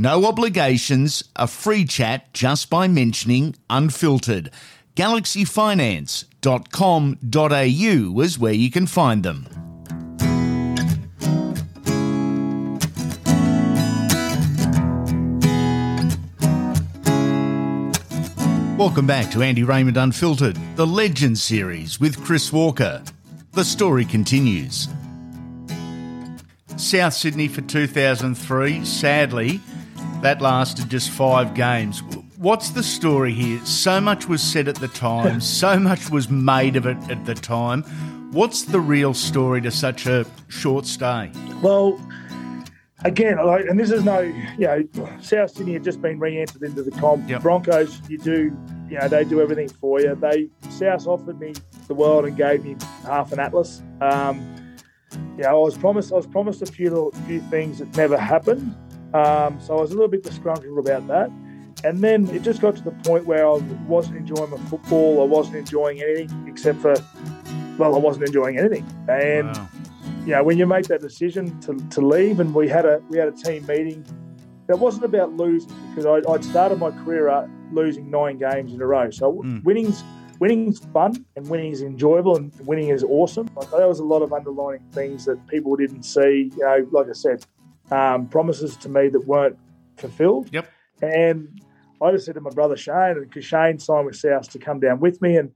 No obligations, a free chat just by mentioning Unfiltered. GalaxyFinance.com.au is where you can find them. Welcome back to Andy Raymond Unfiltered, the Legend series with Chris Walker. The story continues. South Sydney for 2003, sadly, that lasted just five games. What's the story here? So much was said at the time, so much was made of it at the time. What's the real story to such a short stay? Well, again, like, and this is no, you know, South Sydney had just been re-entered into the comp. Yep. Broncos, you do, you know, they do everything for you. They South offered me the world and gave me half an atlas. Um, you know, I was promised, I was promised a few little, few things that never happened. Um, so I was a little bit disgruntled about that. And then it just got to the point where I wasn't enjoying my football. I wasn't enjoying anything except for, well, I wasn't enjoying anything. And Wow. you know, when you make that decision to, to leave, and we had a we had a team meeting. It wasn't about losing because I, I'd started my career losing nine games in a row. So Mm. winning's winning's fun and winning is enjoyable and winning is awesome. Like, there was a lot of underlying things that people didn't see. You know, like I said, um, promises to me that weren't fulfilled. Yep. And I just said to my brother Shane, because Shane signed with South to come down with me, and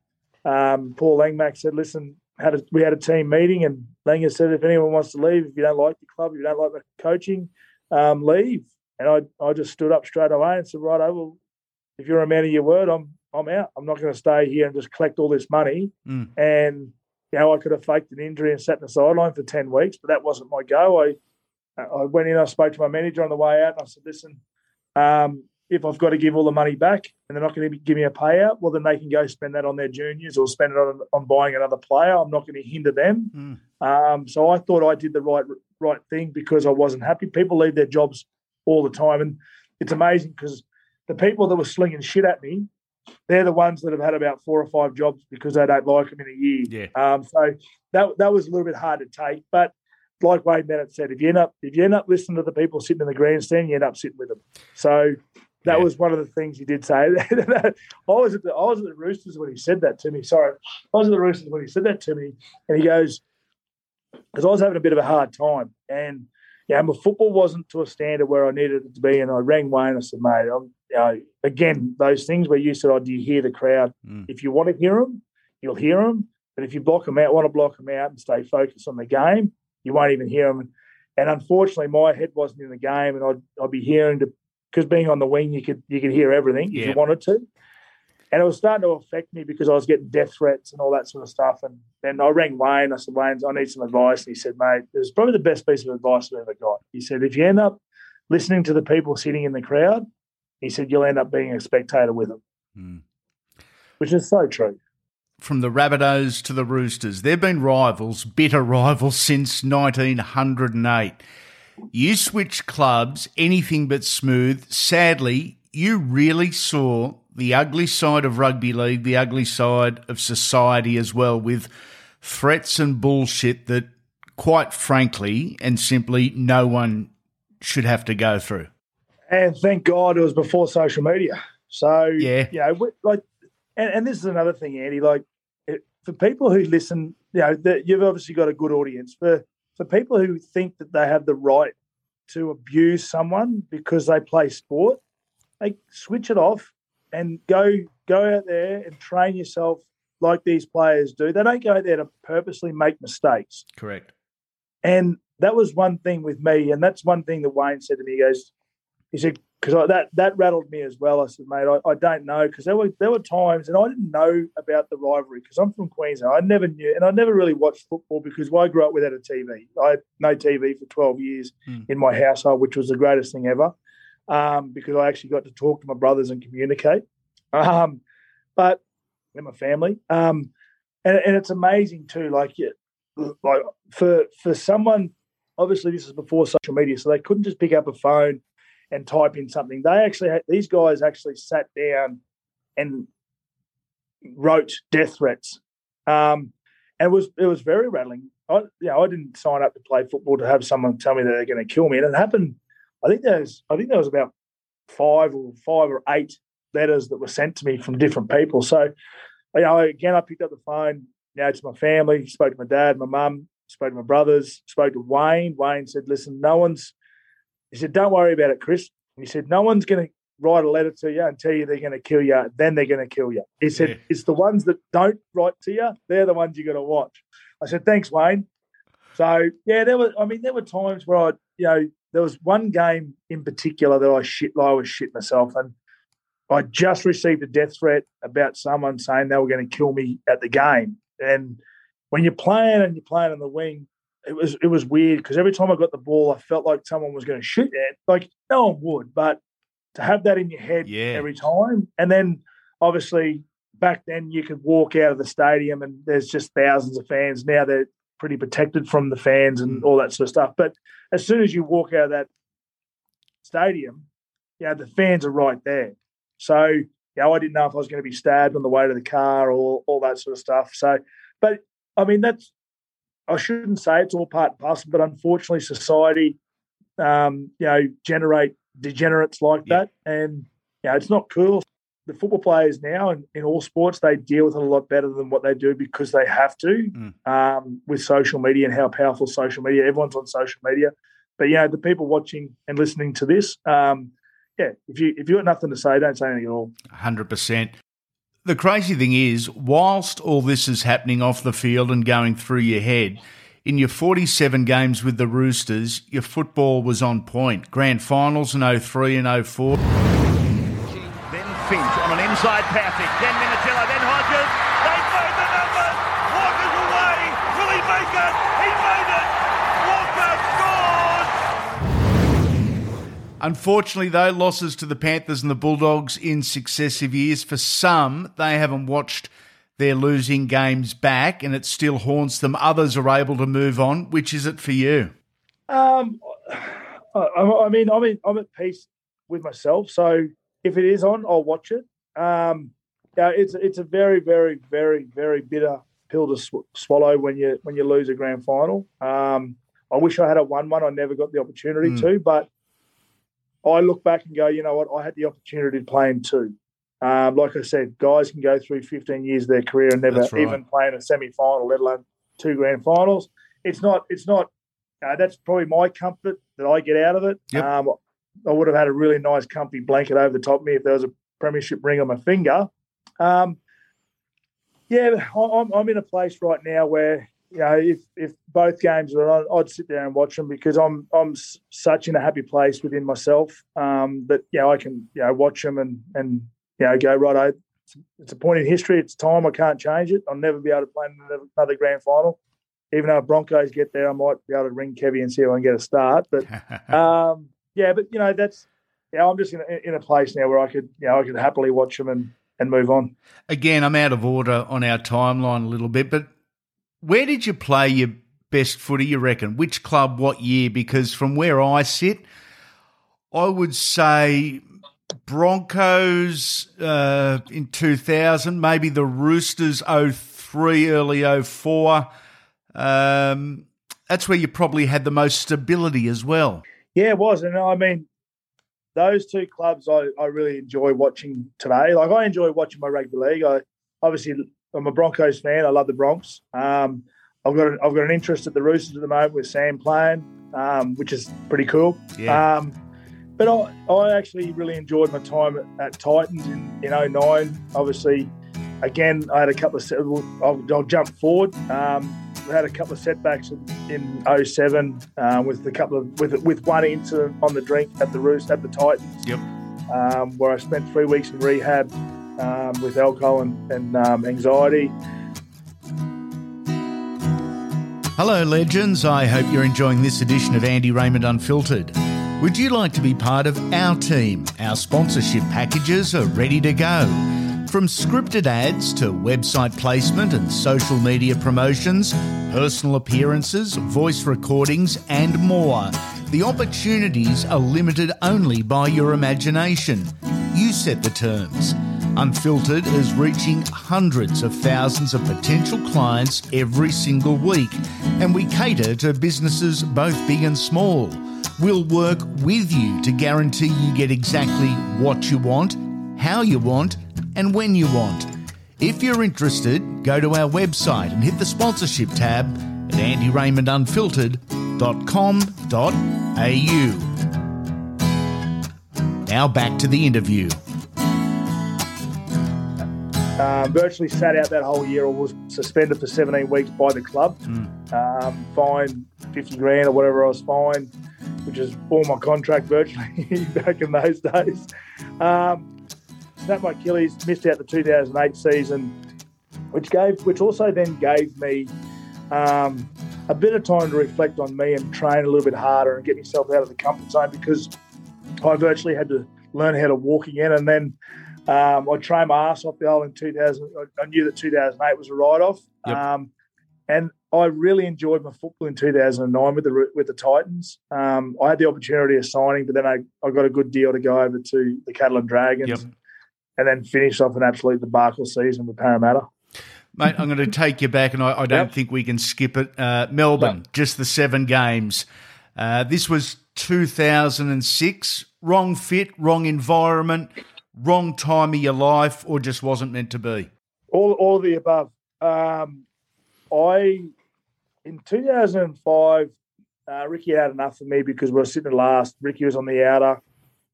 um, Paul Langmack said, "Listen, had a, we had a team meeting, and Langer said, if anyone wants to leave, if you don't like the club, if you don't like the coaching, um, leave." And I, I just stood up straight away and said, "Right, well, if you're a man of your word, I'm, I'm out. I'm not going to stay here and just collect all this money." Mm. And you know, I could have faked an injury and sat in the sideline for ten weeks, but that wasn't my go. I, I went in, I spoke to my manager on the way out, and I said, "Listen." Um, if I've got to give all the money back and they're not going to give me a payout, well, then they can go spend that on their juniors or spend it on, on buying another player. I'm not going to hinder them. Mm. Um, so I thought I did the right right thing because I wasn't happy. People leave their jobs all the time, and it's amazing because the people that were slinging shit at me, they're the ones that have had about four or five jobs because they don't like them in a year. Yeah. Um, so that that was a little bit hard to take, but like Wayne Bennett said, if you end up if you end up listening to the people sitting in the grandstand, you end up sitting with them. So that Yeah. was one of the things he did say. I was at the I was at the Roosters when he said that to me. Sorry, I was at the Roosters when he said that to me, and he goes because I was having a bit of a hard time, and yeah, my football wasn't to a standard where I needed it to be. And I rang Wayne. I said, mate, I'm, you know, again, those things where you said, oh, do you hear the crowd? Mm. If you want to hear them, you'll hear them. But if you block them out, want to block them out and stay focused on the game, you won't even hear them. And unfortunately, my head wasn't in the game, and I'd, I'd be hearing because being on the wing, you could you could hear everything if you wanted to. And it was starting to affect me because I was getting death threats and all that sort of stuff. And then I rang Wayne. I said, Wayne, I need some advice. And he said, mate, it was probably the best piece of advice I've ever got. He said, if you end up listening to the people sitting in the crowd, he said, you'll end up being a spectator with them, Mm. which is so true. From the Rabbitohs to the Roosters, they've been rivals, bitter rivals since 1908. You switched clubs, anything but smooth. Sadly, you really saw the ugly side of rugby league, the ugly side of society as well, with threats and bullshit that, quite frankly and simply, no one should have to go through. And thank God it was before social media. So Yeah. you know, like, and, and this is another thing, Andy. Like, for people who listen, you know, that you've obviously got a good audience. For for people who think that they have the right to abuse someone because they play sport, they switch it off and go go out there and train yourself like these players do. They don't go out there to purposely make mistakes. Correct. And that was one thing with me, and that's one thing that Wayne said to me. He goes, he said, because that that rattled me as well. I said, mate, I, I don't know because there were there were times, and I didn't know about the rivalry because I'm from Queensland. I never knew, and I never really watched football because I grew up without a TV. I had no TV for 12 years mm. in my household, which was the greatest thing ever, um, because I actually got to talk to my brothers and communicate. Um, but and my family, um, and, and it's amazing too. Like, yeah, like for for someone, obviously this is before social media, so they couldn't just pick up a phone and type in something. They actually these guys actually sat down and wrote death threats, um, and it was it was very rattling. I you know I didn't sign up to play football to have someone tell me that they're going to kill me, and it happened. I think there's I think there was about five or five or eight letters that were sent to me from different people. So, you know, again, I picked up the phone. You know, to my family, spoke to my dad, my mum, spoke to my brothers, spoke to Wayne. Wayne said, "Listen, no one's he said, Don't worry about it, Chris. He said, No one's going to write a letter to you and tell you they're going to kill you, then they're going to kill you. He said, yeah. It's the ones that don't write to you, they're the ones you got to watch. I said, Thanks, Wayne. So, yeah, there were, I mean, there were times where I, you know, there was one game in particular that I shit, I was shit myself. And I just received a death threat about someone saying they were going to kill me at the game. And when you're playing and you're playing on the wing, it was it was weird because every time I got the ball, I felt like someone was going to shoot it. Like no one would, but to have that in your head yeah. every time, and then obviously back then you could walk out of the stadium and there's just thousands of fans. Now they're pretty protected from the fans and mm. all that sort of stuff. But as soon as you walk out of that stadium, you know, the fans are right there. So, you know, I didn't know if I was going to be stabbed on the way to the car or all that sort of stuff. So, but I mean, that's I shouldn't say it's all part and parcel, but unfortunately, society, um, you know, generate degenerates like yeah. that, and you know, it's not cool. The football players now, in, in all sports, they deal with it a lot better than what they do because they have to mm. um, with social media and how powerful social media. Everyone's on social media, but you know, the people watching and listening to this, um, yeah, if you if you got nothing to say, don't say anything at all. Hundred percent. The crazy thing is, whilst all this is happening off the field and going through your head, in your 47 games with the Roosters, your football was on point. Grand finals in 03 and 04. Then Finch on an inside passing. Then Minutilla, Unfortunately, though, losses to the Panthers and the Bulldogs in successive years, for some, they haven't watched their losing games back and it still haunts them. Others are able to move on. Which is it for you? Um, I, mean, I'm, in, I'm at peace with myself. So if it is on, I'll watch it. Um, yeah, it's it's a very, very, very, very bitter pill to sw- swallow when you when you lose a grand final. Um, I wish I had a one one. I never got the opportunity mm. to, but I look back and go, you know what, I had the opportunity to play in two. Um, like I said, guys can go through 15 years of their career and never right. even play in a semi-final, let alone two grand finals. It's not. It's not. Uh, that's probably my comfort that I get out of it. Yep. Um, I would have had a really nice, comfy blanket over the top of me if there was a premiership ring on my finger. Um, yeah, I'm, I'm in a place right now where you know, if if both games are on, I'd sit there and watch them because I'm I'm such in a happy place within myself um, that you know I can you know watch them and and you know go right. It's a point in history. It's time. I can't change it. I'll never be able to play another grand final. Even though Broncos get there, I might be able to ring Kevy and see if I can get a start. But um, yeah, but you know that's yeah. I'm just in a, in a place now where I could you know I could happily watch them and and move on. Again, I'm out of order on our timeline a little bit, but where did you play your best footy, you reckon? Which club, what year? Because from where I sit, I would say Broncos uh, in 2000, maybe the Roosters 03, early 04. Um, that's where you probably had the most stability as well. Yeah, it was. And I mean, those two clubs I, I really enjoy watching today. Like, I enjoy watching my rugby league. I obviously I'm a Broncos fan. I love the Bronx. Um, I've got an, I've got an interest at the Roosters at the moment with Sam playing, um, which is pretty cool. Yeah. Um, but I, I actually really enjoyed my time at, at Titans in, in 09. Obviously, again, I had a couple of. I'll, I'll jump forward. Um, we had a couple of setbacks in 07 um, with a couple of with with one incident on the drink at the Roost at the Titans. Yep. Um, where I spent three weeks in rehab um, with alcohol and, and um, anxiety. Hello, legends. I hope you're enjoying this edition of Andy Raymond Unfiltered. Would you like to be part of our team? Our sponsorship packages are ready to go. From scripted ads to website placement and social media promotions, personal appearances, voice recordings, and more. The opportunities are limited only by your imagination. You set the terms. Unfiltered is reaching hundreds of thousands of potential clients every single week, and we cater to businesses both big and small. We'll work with you to guarantee you get exactly what you want, how you want, and when you want. If you're interested, go to our website and hit the sponsorship tab at andyraymondunfiltered.com.au. Now back to the interview. Um, virtually sat out that whole year or was suspended for 17 weeks by the club. Mm. Um, fined 50 grand or whatever I was fined, which is all my contract virtually back in those days. Um, snapped my Achilles, missed out the 2008 season, which gave, which also then gave me um, a bit of time to reflect on me and train a little bit harder and get myself out of the comfort zone because I virtually had to learn how to walk again. And then um, I trained my ass off the hole in 2000. I knew that 2008 was a write off. Yep. Um, and I really enjoyed my football in 2009 with the with the Titans. Um, I had the opportunity of signing, but then I, I got a good deal to go over to the Catalan Dragons yep. and then finish off an absolute debacle season with Parramatta. Mate, I'm going to take you back, and I, I don't yep. think we can skip it. Uh, Melbourne, just the seven games. Uh, this was 2006. Wrong fit, wrong environment wrong time of your life, or just wasn't meant to be? All, all of the above. Um, I in 2005, uh, Ricky had enough for me because we were sitting last. Ricky was on the outer.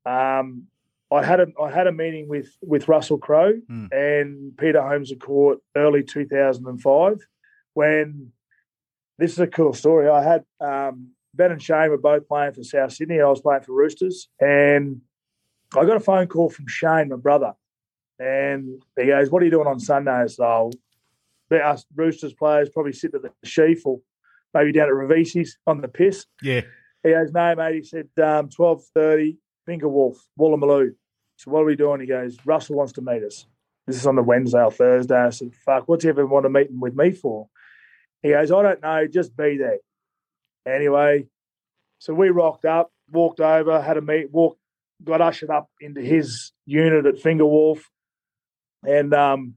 Um, I had a I had a meeting with with Russell Crowe mm. and Peter Holmes à Court early 2005 when this is a cool story. I had um, Ben and Shane were both playing for South Sydney. I was playing for Roosters, and I got a phone call from Shane, my brother, and he goes, "What are you doing on Sunday?" So us Roosters players probably sit at the sheaf or maybe down at Ravesi's on the piss. Yeah. He goes, "No, mate." He said, um, "Twelve thirty, Finger Wharf, Woolloomooloo." So what are we doing? He goes, "Russell wants to meet us." This is on the Wednesday or Thursday. I said, "Fuck, what's he ever want to meet him with me for?" He goes, "I don't know. Just be there." Anyway, so we rocked up, walked over, had a meet, walked got ushered up into his unit at Finger Wharf and um,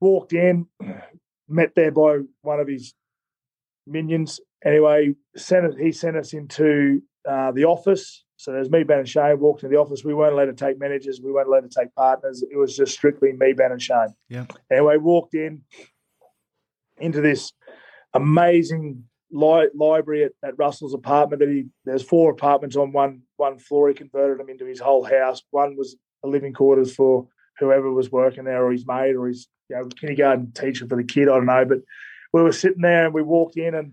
walked in, met there by one of his minions. Anyway, sent it, he sent us into uh, the office. So there's me, Ben, and Shane walked into the office. We weren't allowed to take managers. We weren't allowed to take partners. It was just strictly me, Ben, and Shane. Yeah. Anyway, walked in into this amazing li- library at, at, Russell's apartment. That he there's four apartments on one one floor. He converted them into his whole house. One was a living quarters for whoever was working there, or his mate, or his you know kindergarten teacher for the kid. I don't know, but we were sitting there and we walked in and.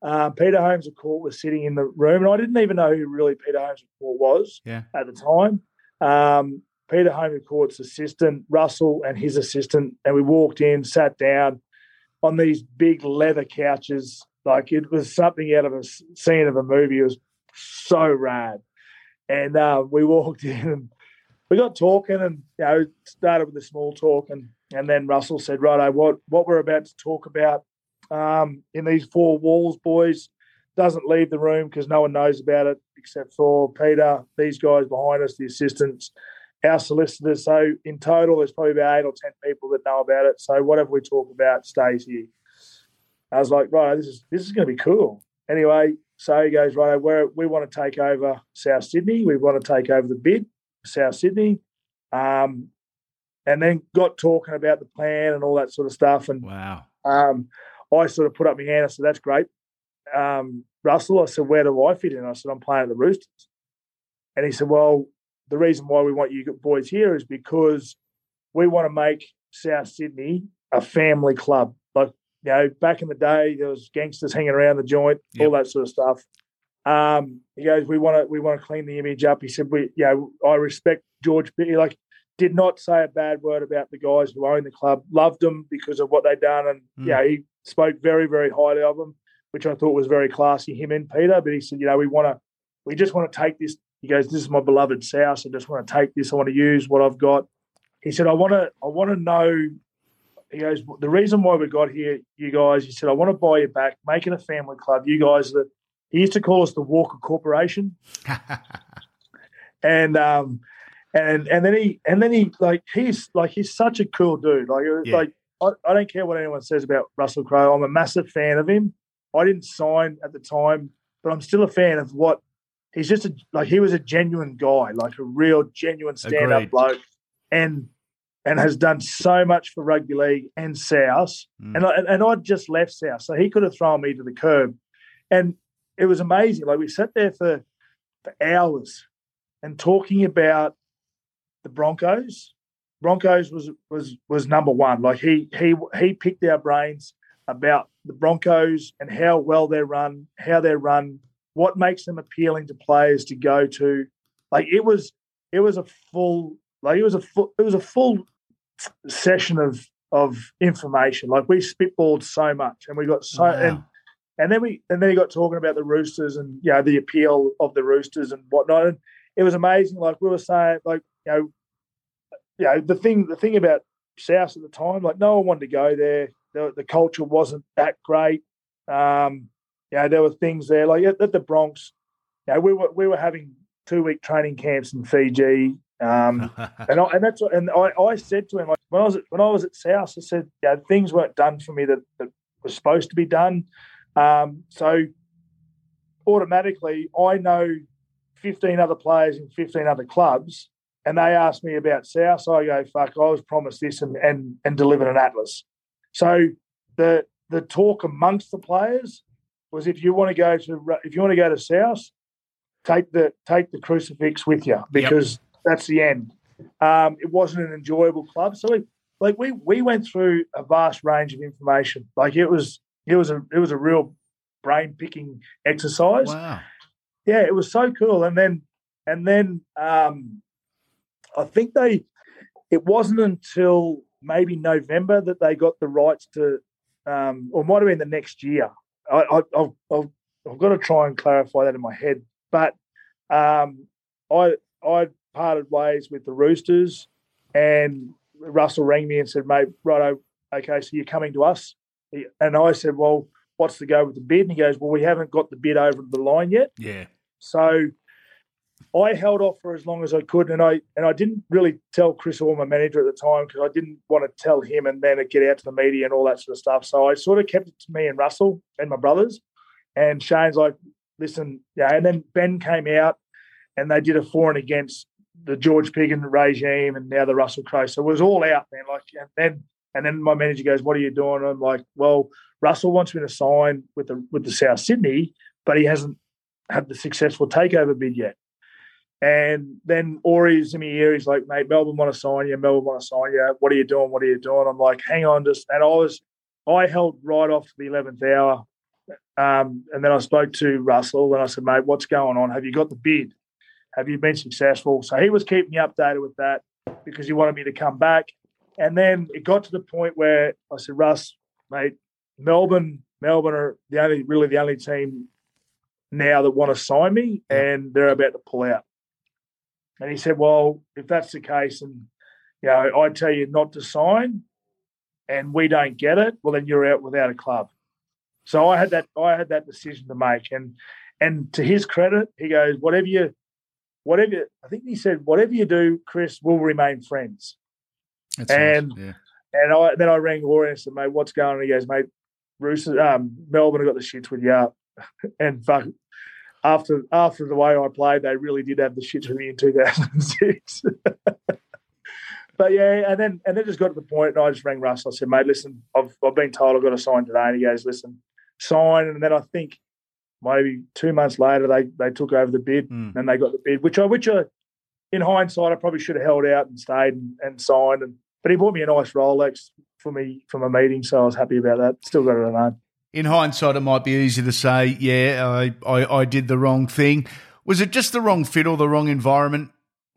Um, Peter Holmes à Court was sitting in the room, and I didn't even know who really Peter Holmes à Court was yeah. at the time. Um, Peter Holmes à Court's assistant, Russell, and his assistant, and we walked in, sat down on these big leather couches like it was something out of a scene of a movie. It was so rad. And uh, we walked in and we got talking and you know started with a small talk and and then Russell said, "Righto, what what we're about to talk about um, in these four walls, boys, doesn't leave the room because no one knows about it except for Peter, these guys behind us, the assistants, our solicitors. So in total, there's probably about eight or ten people that know about it. So whatever we talk about stays here." I was like, right, this is this is going to be cool. Anyway, so he goes, right, we we want to take over South Sydney. We want to take over the bid, South Sydney. Um, and then got talking about the plan and all that sort of stuff. And wow, um, I sort of put up my hand. I said, that's great. Um, Russell, I said, where do I fit in? I said, I'm playing at the Roosters. And he said, well, the reason why we want you boys here is because we want to make South Sydney a family club. Like you know, back in the day, there was gangsters hanging around the joint, Yep. all that sort of stuff. Um, he goes, we want to we want to clean the image up. He said, we, you know, I respect George. He like did not say a bad word about the guys who own the club. Loved them because of what they'd done, and Mm. yeah, he spoke very very highly of them, which I thought was very classy. Him and Peter, but he said, you know, we want to, we just want to take this. He goes, this is my beloved South. I just want to take this. I want to use what I've got. He said, I want to, I want to know he goes, the reason why we got here, you guys, he said, I want to buy you back, make it a family club. You guys, the, he used to call us the Walker Corporation, and um, and and then he and then he like he's like he's such a cool dude. Like Yeah. like I, I don't care what anyone says about Russell Crowe. I'm a massive fan of him. I didn't sign at the time, but I'm still a fan of what he's just a like he was a genuine guy, like a real genuine stand up bloke, and and has done so much for rugby league and South. Mm. And I, and I'd just left South, so he could have thrown me to the curb, and it was amazing. Like we sat there for for hours and talking about the Broncos. Broncos was was was number one. Like he he he picked our brains about the Broncos and how well they're run, how they're run, what makes them appealing to players to go to. Like it was it was a full like it was a full it was a full session of of information. Like we spitballed so much and we got so Wow. and and then we and then he got talking about the Roosters and you know the appeal of the Roosters and whatnot. And it was amazing. Like we were saying, like you know, you know the thing the thing about South at the time, like no one wanted to go there. The, the culture wasn't that great. Um, you know, there were things there like at, at the Bronx. You know, we were we were having two week training camps in Fiji. Um, and I, and that's what, and I, I said to him like when I was at, when I was at South, I said, yeah, things weren't done for me that, that were supposed to be done. Um, so automatically, I know fifteen other players in fifteen other clubs, and they ask me about South. So I go, fuck, I was promised this and and and delivered an atlas. So the the talk amongst the players was if you want to go to if you want to go to South, take the take the crucifix with you because that's the end. Um, it wasn't an enjoyable club, so we, like we we went through a vast range of information. Like it was it was a it was a real brain picking exercise. wow. Yeah, it was so cool. And then and then um, I think they it wasn't until maybe November that they got the rights to, um, or might have been the next year. I, I, I've, I've, I've got to try and clarify that in my head. But um, I I parted ways with the Roosters, and Russell rang me and said, "Mate, righto, okay, so you're coming to us." And I said, "Well, what's the go with the bid?" And he goes, "Well, we haven't got the bid over the line yet." Yeah. So I held off for as long as I could, and I and I didn't really tell Chris or my manager at the time because I didn't want to tell him and then it get out to the media and all that sort of stuff. So I sort of kept it to me and Russell and my brothers. And Shane's like, "Listen, yeah." And then Ben came out, and they did a for and against the George Piggin regime and now the Russell Crowe. So it was all out, man. Like, and then and then my manager goes, "What are you doing?" I'm like, "Well, Russell wants me to sign with the with the South Sydney, but he hasn't had the successful takeover bid yet." And then Ori's in my ear. He's like, "Mate, Melbourne want to sign you. Melbourne want to sign you. What are you doing? What are you doing?" I'm like, "Hang on, just." And I was, I held right off to the eleventh hour, um, and then I spoke to Russell and I said, "Mate, what's going on? Have you got the bid? Have you been successful?" So he was keeping me updated with that because he wanted me to come back. And then it got to the point where I said, "Russ, mate, Melbourne, Melbourne are the only, really the only team now that want to sign me, and they're about to pull out." And he said, "Well, if that's the case, and you know, I tell you not to sign, and we don't get it, well, then you're out without a club." So I had that I had that decision to make, and and to his credit, he goes, "Whatever you, whatever I think he said, whatever you do, Chris, we'll remain friends." That's And- nice. Yeah. And I then I rang Rory and said, "Mate, what's going on?" He goes, "Mate, Roosters, um, Melbourne have got the shits with you up." and fuck, after after the way I played, they really did have the shits with me in 2006. but yeah, and then and then just got to the point, and I just rang Russ. I said, "Mate, listen, I've I've been told I've got to sign today." And he goes, "Listen, sign." And then I think maybe two months later, they they took over the bid Mm. and they got the bid, which I which I, in hindsight, I probably should have held out and stayed and, and signed and but he bought me a nice Rolex for me from a meeting, so I was happy about that. Still got it at home. In hindsight, it might be easy to say, yeah, I, I, I did the wrong thing. Was it just the wrong fit or the wrong environment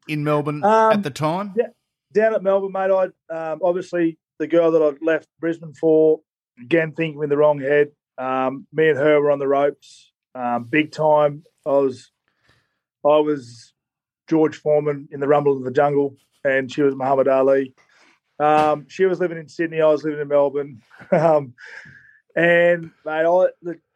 in Melbourne Um, at the time? yeah. Down at Melbourne, mate, I um, obviously the girl that I left Brisbane for, again thinking in the wrong head. Um, me and her were on the ropes, um, big time. I was, I was George Foreman in the Rumble of the Jungle, and she was Muhammad Ali. Um, she was living in Sydney. I was living in Melbourne. um, and mate, I,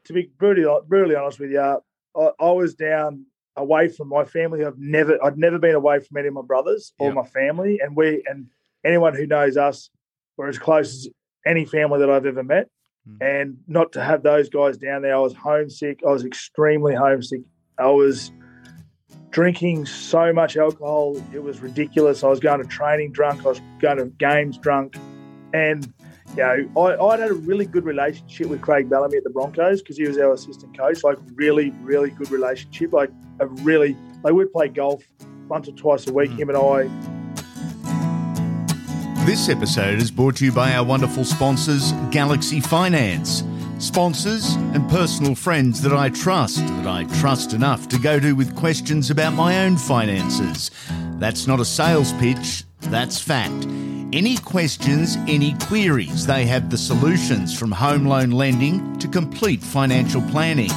to be brutally, brutally honest with you, I, I was down away from my family. I've never, I'd never been away from any of my brothers or Yep. my family, and we, and anyone who knows us, we're as close as any family that I've ever met. Mm. And not to have those guys down there, I was homesick. I was extremely homesick. I was drinking so much alcohol, it was ridiculous. I was going to training drunk. I was going to games drunk, and you know, I, I'd had a really good relationship with Craig Bellamy at the Broncos because he was our assistant coach. Like, really, really good relationship. Like, a really, like, we'd play golf once or twice a week, him and I. This episode is brought to you by our wonderful sponsors, Galaxy Finance. Sponsors and personal friends that I trust, that I trust enough to go to with questions about my own finances. That's not a sales pitch, that's fact. Any questions, any queries, they have the solutions from home loan lending to complete financial planning.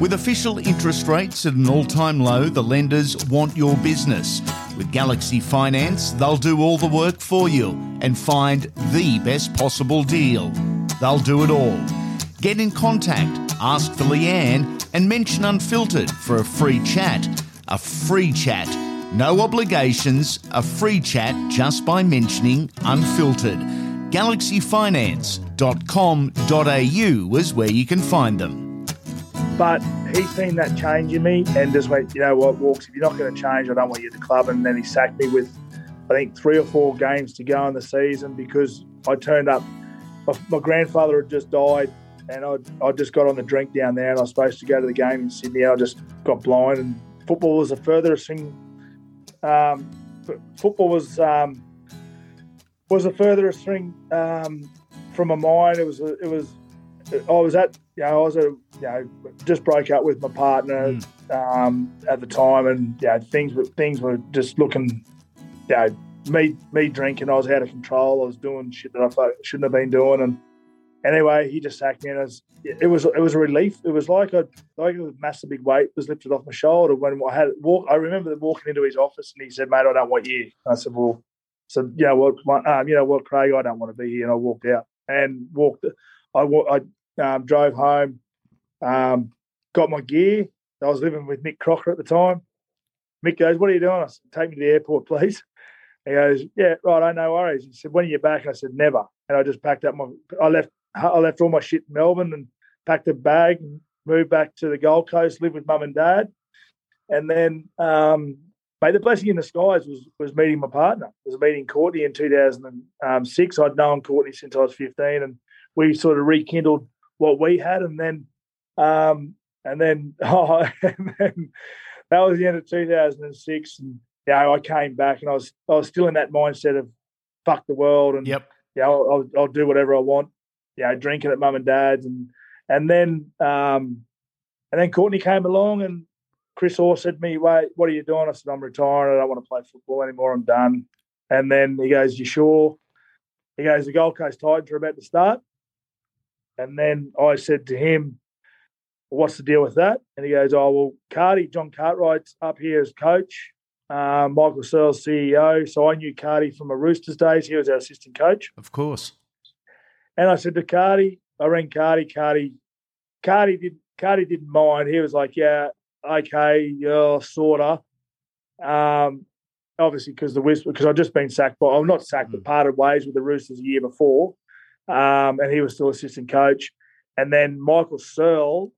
With official interest rates at an all time low, the lenders want your business. With Galaxy Finance, they'll do all the work for you and find the best possible deal. They'll do it all. Get in contact, ask for Leanne, and mention Unfiltered for a free chat. A free chat. No obligations, a free chat just by mentioning Unfiltered. GalaxyFinance.com.au is where you can find them. But he's seen that change in me and just went, you know what, Walks, if you're not going to change, I don't want you at the club. And then he sacked me with, I think, three or four games to go in the season because I turned up. My, my grandfather had just died and I, I just got on the drink down there and I was supposed to go to the game in Sydney. I just got blind and football was the furthest thing. Um, football was um, was the furthest thing um, from my mind. It was it was I was at you know I was at you know just broke up with my partner um, at the time, and yeah, things were things were just looking, you know, me me drinking. I was out of control. I was doing shit that I thought I shouldn't have been doing, and anyway, he just sacked me, and it was it was it was a relief. It was like a like a massive big weight was lifted off my shoulder when I had walk. I remember walking into his office, and he said, "Mate, I don't want you." I said, "Well." So you know what, um, you know what, Craig, I don't want to be here, and I walked out and walked. I I um, drove home, um, got my gear. I was living with Mick Crocker at the time. Mick goes, "What are you doing?" I said, "Take me to the airport, please." He goes, "Yeah, right. I no worries." He said, "When are you back?" I said, "Never." And I just packed up my. I left. I left all my shit in Melbourne and packed a bag and moved back to the Gold Coast, lived with mum and dad, and then. Um, Mate, the blessing in disguise was was meeting my partner. Was meeting Courtney in 2006. I'd known Courtney since I was 15, and we sort of rekindled what we had, and then, um, and then, oh, and then that was the end of 2006. And yeah, I came back, and I was I was still in that mindset of fuck the world, and Yep. yeah, I'll, I'll, I'll do whatever I want. You know, drinking at mum and dad's, and and then um, and then Courtney came along, and Chris Orr said to me, "Wait, what are you doing?" I said, "I'm retiring. I don't want to play football anymore. I'm done." And then he goes, "You sure?" He goes, "The Gold Coast Titans are about to start." And then I said to him, "What's the deal with that?" And he goes, "Oh well, Cardi, John Cartwright's up here as coach. Um, Michael Searle's CEO. So I knew Cardi from a Roosters days. He was our assistant coach." Of course. And I said to Cardi, I rang Cardi, Cardi, Cardi did Cardi didn't mind. He was like, Yeah, okay, yeah, sorta. Um obviously because the Whisper because I'd just been sacked by I'm not sacked, but parted ways with the Roosters a year before. Um, and he was still assistant coach. And then Michael Searle,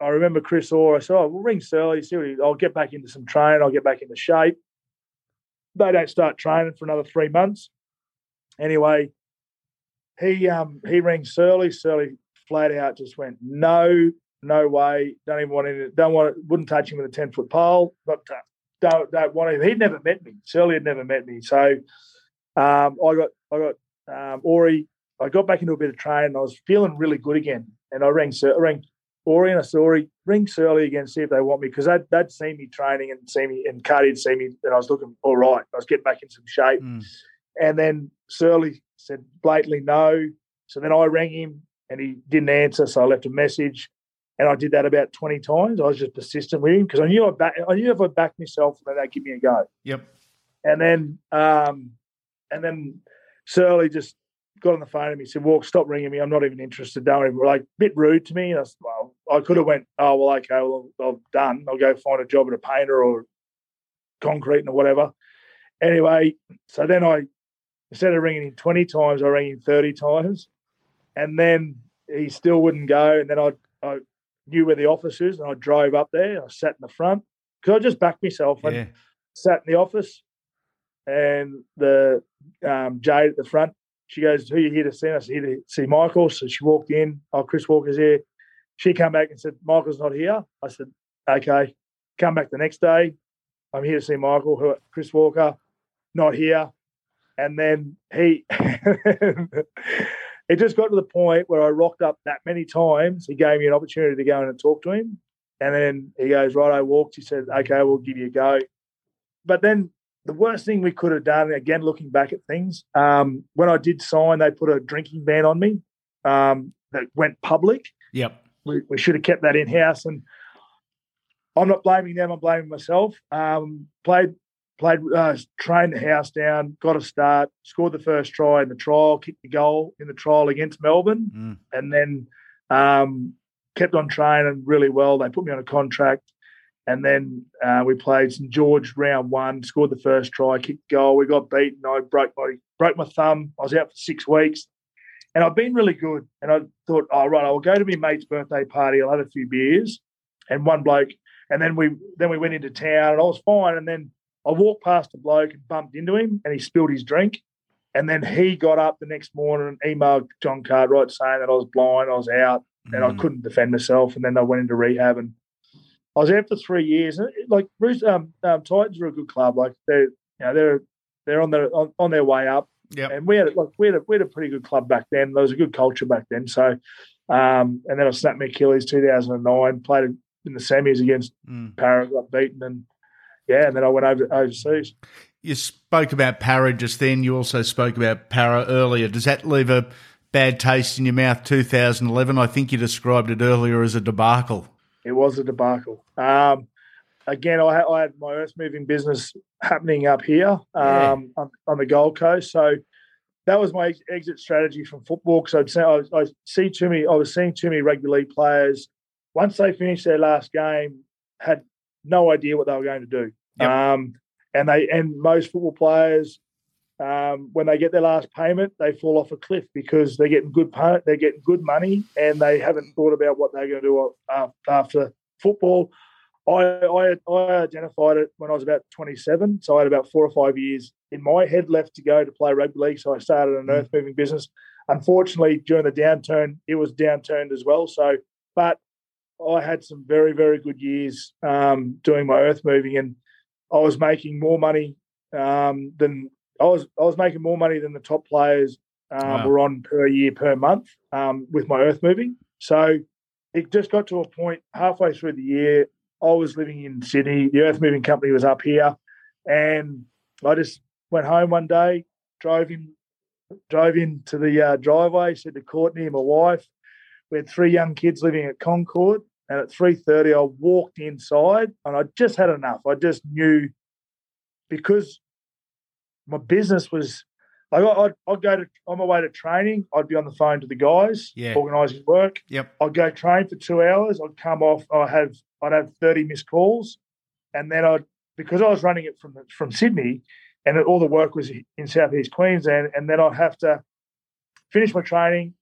I- remember Chris Orr, I said, Oh, we'll ring Searle, you see what he, I'll get back into some training, I'll get back into shape. They don't start training for another three months. Anyway, he um he rang Surly. Surly flat out just went no, no way. Don't even want to. Don't want. it. Wouldn't touch him with a ten foot pole. Not don't don't want him. He'd never met me. Surly had never met me. So um, I got I got um, Ori. I got back into a bit of training. I was feeling really good again, and I rang I rang Ori and I said, Ori, ring Surly again, see if they want me because they'd, they'd seen me training and see me, and Cardi had seen me, and I was looking all right. I was getting back in some shape, mm. and then Surly said blatantly no. So then I rang him, and he didn't answer. So I left a message. And I did that about 20 times. I was just persistent with him because I knew I back, I knew if I backed myself, then they'd give me a go. Yep. And then um, and then Surly just got on the phone and he said, "Walk, stop ringing me. I'm not even interested. Don't even like a bit rude to me." And I said, "Well, I could have went, oh well, okay, well, I'm done. I'll go find a job at a painter or concrete or whatever." Anyway, so then I instead of ringing him 20 times, I rang him 30 times, and then he still wouldn't go. And then I I knew where the office is, and I drove up there. I sat in the front because I just backed myself and yeah. sat in the office. And the um, Jade at the front, she goes, "Who you here to see?" I said, "Here to see Michael." So she walked in. Oh, Chris Walker's here. She came back and said, "Michael's not here." I said, "Okay." Come back the next day. I'm here to see Michael. Who? Chris Walker, not here. And then he it just got to the point where I rocked up that many times. He gave me an opportunity to go in and talk to him. And then he goes, Right, I walked. He said, Okay, we'll give you a go. But then the worst thing we could have done, again, looking back at things, um, when I did sign, they put a drinking ban on me um, that went public. Yep. We, we should have kept that in house. And I'm not blaming them, I'm blaming myself. Um, played played, uh, trained the house down, got a start, scored the first try in the trial, kicked the goal in the trial against Melbourne, mm. and then um, kept on training really well. They put me on a contract, and then uh, we played St George round one, scored the first try, kicked goal. We got beaten. I broke my broke my thumb. I was out for six weeks. And I've been really good. And I thought, oh right, I'll go to my mate's birthday party. I'll have a few beers. And one bloke, and then we then we went into town, and I was fine. And then I walked past a bloke and bumped into him, and he spilled his drink. And then he got up the next morning and emailed John Cartwright saying that I was blind, I was out, and mm. I couldn't defend myself. And then I went into rehab, and I was there for three years. And like Bruce, um, um, Titans are a good club. Like they're, you know, they're they're on their on, on their way up. Yeah, and we had like we had a, we had a pretty good club back then. There was a good culture back then. So, um, and then I snapped my Achilles 2009. Played in the semis against mm. Parra, got beaten, and yeah, and then I went over overseas. You spoke about Parra just then. You also spoke about Parra earlier. Does that leave a bad taste in your mouth? 2011. I think you described it earlier as a debacle. It was a debacle. Um, again, I had, I had, my earth moving business happening up here um, yeah. on, on, the Gold Coast, so that was my exit strategy from football. Because I'd I, I see too many. I was seeing too many rugby league players once they finished their last game had no idea what they were going to do. Yep. Um, and they and most football players, um, when they get their last payment, they fall off a cliff because they're getting good they're getting good money, and they haven't thought about what they're going to do after football. I, I, I identified it when I was about 27, so I had about four or five years in my head left to go to play rugby league. So I started an mm. earth moving business. Unfortunately, during the downturn, it was downturned as well. So, but I had some very, very good years um, doing my earth moving, and I was making more money um, than I was. I was making more money than the top players um, wow. were on per year per month um, with my earth moving. So it just got to a point halfway through the year. I was living in Sydney. The earth moving company was up here, and I just went home one day, drove in, drove into the uh, driveway, said to Courtney, my wife, we had three young kids living at Concord, and at 3.30, I walked inside and I just had enough. I just knew because my business was like I'd, I'd, go to on my way to training. I'd be on the phone to the guys, yeah. organising work. Yep. I'd go train for two hours. I'd come off. I have I'd have thirty missed calls, and then I'd because I was running it from from Sydney, and all the work was in southeast Queensland, and then I'd have to finish my training,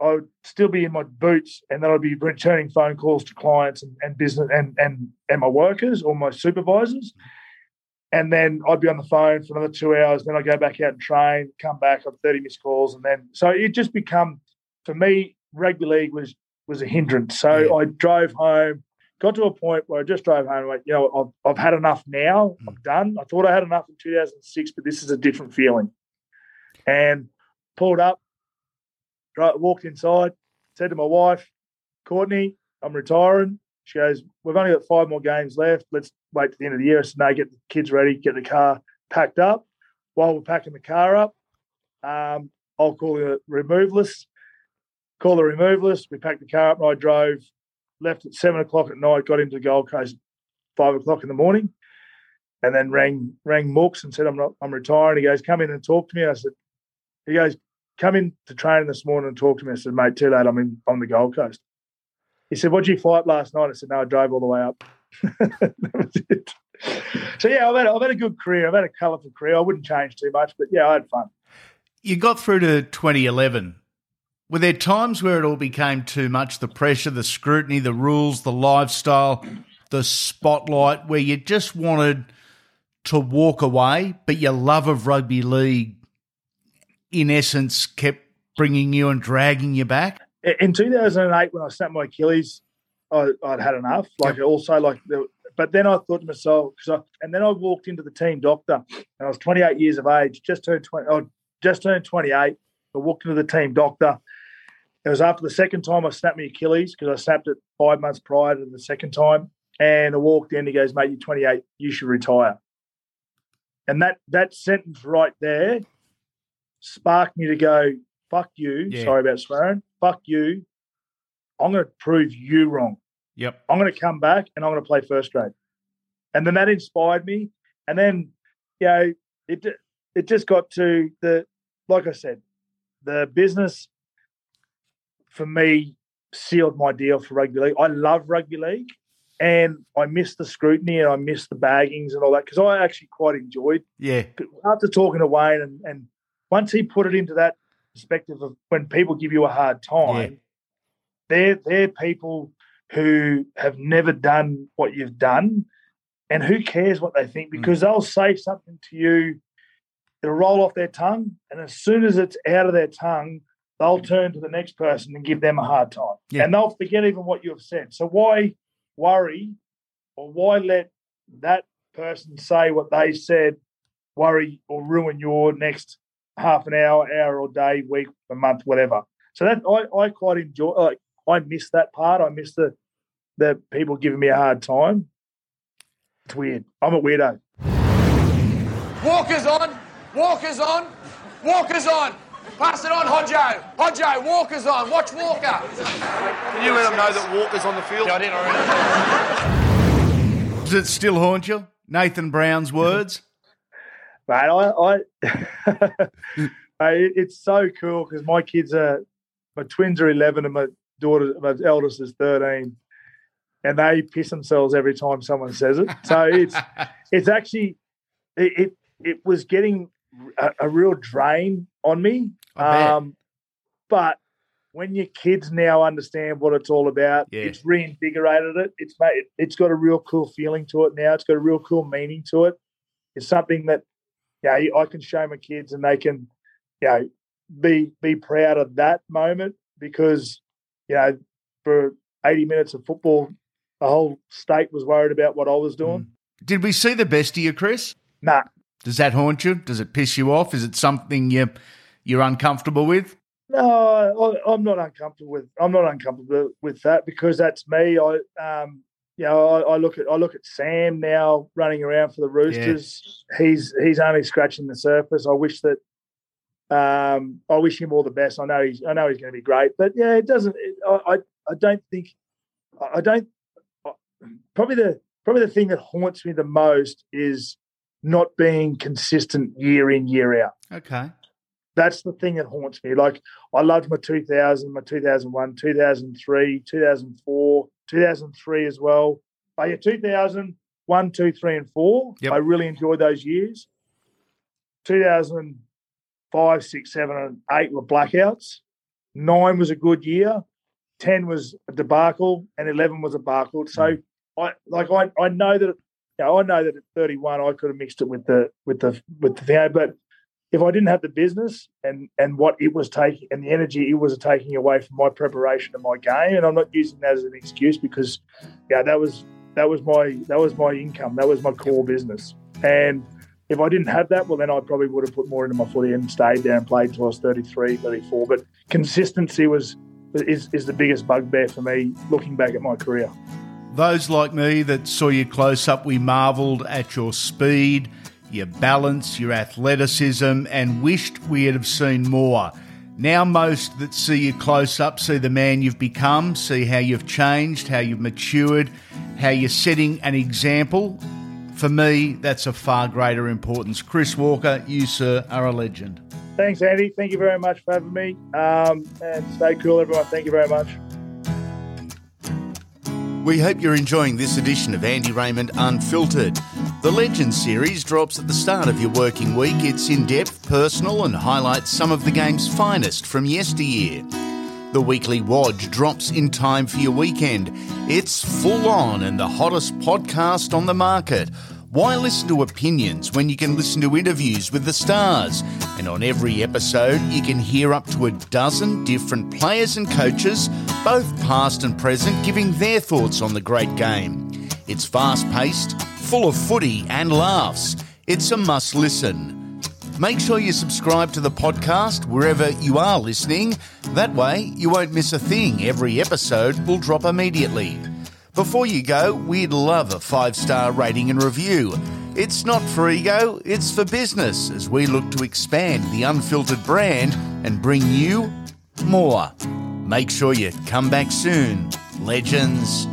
I would still be in my boots, and then I'd be returning phone calls to clients and, and business and, and and my workers or my supervisors. Mm-hmm. And then I'd be on the phone for another two hours. Then I'd go back out and train, come back, I'd 30 missed calls. And then, so it just become, for me, rugby league was was a hindrance. So yeah. I drove home, got to a point where I just drove home and went, you know, I've, I've had enough now. Mm. I'm done. I thought I had enough in 2006, but this is a different feeling. and pulled up, walked inside, said to my wife, Courtney, I'm retiring. She goes, We've only got five more games left. Let's wait to the end of the year. I said, get the kids ready, get the car packed up. While we're packing the car up, um, I'll call the removalist. Call the removalist. We packed the car up and I drove, left at seven o'clock at night, got into the Gold Coast five o'clock in the morning, and then rang rang Mooks and said, I'm not I'm retiring. He goes, Come in and talk to me. I said, he goes, Come in to training this morning and talk to me. I said, mate, too late, I'm in on the Gold Coast. He said, What did you up last night? I said, No, I drove all the way up. that was it. So yeah, I've had, I've had a good career. I've had a colourful career. I wouldn't change too much, but yeah, I had fun. You got through to 2011. Were there times where it all became too much? The pressure, the scrutiny, the rules, the lifestyle, the spotlight, where you just wanted to walk away, but your love of rugby league, in essence, kept bringing you and dragging you back? In 2008, when I snapped my Achilles, I, would had enough. Like yep. also like, the, but then I thought to myself, I, and then I walked into the team doctor, and I was 28 years of age, just turned 20, oh, just turned 28. I walked into the team doctor. It was after the second time I snapped my Achilles because I snapped it five months prior to the second time. And I walked in. He goes, "Mate, you're 28. You should retire." And that that sentence right there sparked me to go, "Fuck you." Yeah. Sorry about swearing. Fuck you. I'm going to prove you wrong. Yep. I'm going to come back and I'm going to play first grade. And then that inspired me. And then, you know, it it just got to the, like I said, the business for me sealed my deal for rugby league. I love rugby league and I miss the scrutiny and I miss the baggings and all that because I actually quite enjoyed. Yeah. After talking to Wayne and, and once he put it into that perspective of when people give you a hard time, yeah. they're they're people who have never done what you've done, and who cares what they think mm. because mm. they'll say something to you, it'll roll off their tongue, and as soon as it's out of their tongue, they'll turn to the next person and give them a hard time, yeah. and they'll forget even what you have said. So why worry, or why let that person say what they said worry or ruin your next half an hour, hour or day, week, a month, whatever. So that I, I quite enjoy. Like I miss that part. I miss the the people giving me a hard time. It's weird. I'm a weirdo. Walker's on. Walker's on. Walker's on. Pass it on, Hodjo. Hodjo, Walker's on. Watch Walker. Can you let them know that Walker's on the field? Yeah, I did already. Does it still haunt you? Nathan Brown's words? Mate, I, I it's so cool because my kids are, my twins are 11 and my daughter, my eldest is 13, and they piss themselves every time someone says it. So it's, it's actually, it, it, it was getting a, a, real drain on me. Um, but when your kids now understand what it's all about, yeah. it's reinvigorated it. It's made, it's got a real cool feeling to it now. It's got a real cool meaning to it. It's something that yeah, I can show my kids and they can, you know, be be proud of that moment because, you know, for 80 minutes of football, the whole state was worried about what I was doing. Mm. Did we see the best of you, Chris? Nah. Does that haunt you? Does it piss you off? Is it something you you're uncomfortable with? No, I, am not uncomfortable with. I'm not uncomfortable with that because that's me. I um, you know, I, I, look at I look at Sam now running around for the Roosters. Yeah. He's he's only scratching the surface. I wish that um, I wish him all the best. I know he's I know he's going to be great, but yeah, it doesn't. It, I I don't think I don't. Probably the probably the thing that haunts me the most is not being consistent year in year out. Okay. That's the thing that haunts me. Like I loved my 2000, my 2001, 2003, 2004, 2003 as well. Oh yeah, 2000, 1, 2, 3, and 4. Yep. I really enjoyed those years. 2005, 6, 7, and 8 were blackouts. 9 was a good year. 10 was a debacle, and 11 was a debacle. So mm. I like I, I know that you know, I know that at 31 I could have mixed it with the with the with the thing, but if I didn't have the business and and what it was taking and the energy it was taking away from my preparation and my game, and I'm not using that as an excuse because yeah, that was that was my that was my income, that was my core business, and if I didn't have that, well, then I probably would have put more into my footy and stayed there and played till I was 33, 34. But consistency was is, is the biggest bugbear for me looking back at my career. Those like me that saw you close up, we marvelled at your speed, your balance, your athleticism, and wished we had have seen more. Now, most that see you close up see the man you've become, see how you've changed, how you've matured, how you're setting an example. For me, that's of far greater importance. Chris Walker, you, sir, are a legend. Thanks, Andy. Thank you very much for having me. Um, and stay cool, everyone. Thank you very much. We hope you're enjoying this edition of Andy Raymond Unfiltered. The Legends series drops at the start of your working week. It's in depth, personal, and highlights some of the game's finest from yesteryear. The weekly Wodge drops in time for your weekend. It's full on and the hottest podcast on the market. Why listen to opinions when you can listen to interviews with the stars? And on every episode, you can hear up to a dozen different players and coaches, both past and present, giving their thoughts on the great game. It's fast paced, full of footy and laughs. It's a must listen. Make sure you subscribe to the podcast wherever you are listening. That way, you won't miss a thing. Every episode will drop immediately. Before you go, we'd love a five star rating and review. It's not for ego, it's for business as we look to expand the unfiltered brand and bring you more. Make sure you come back soon, legends.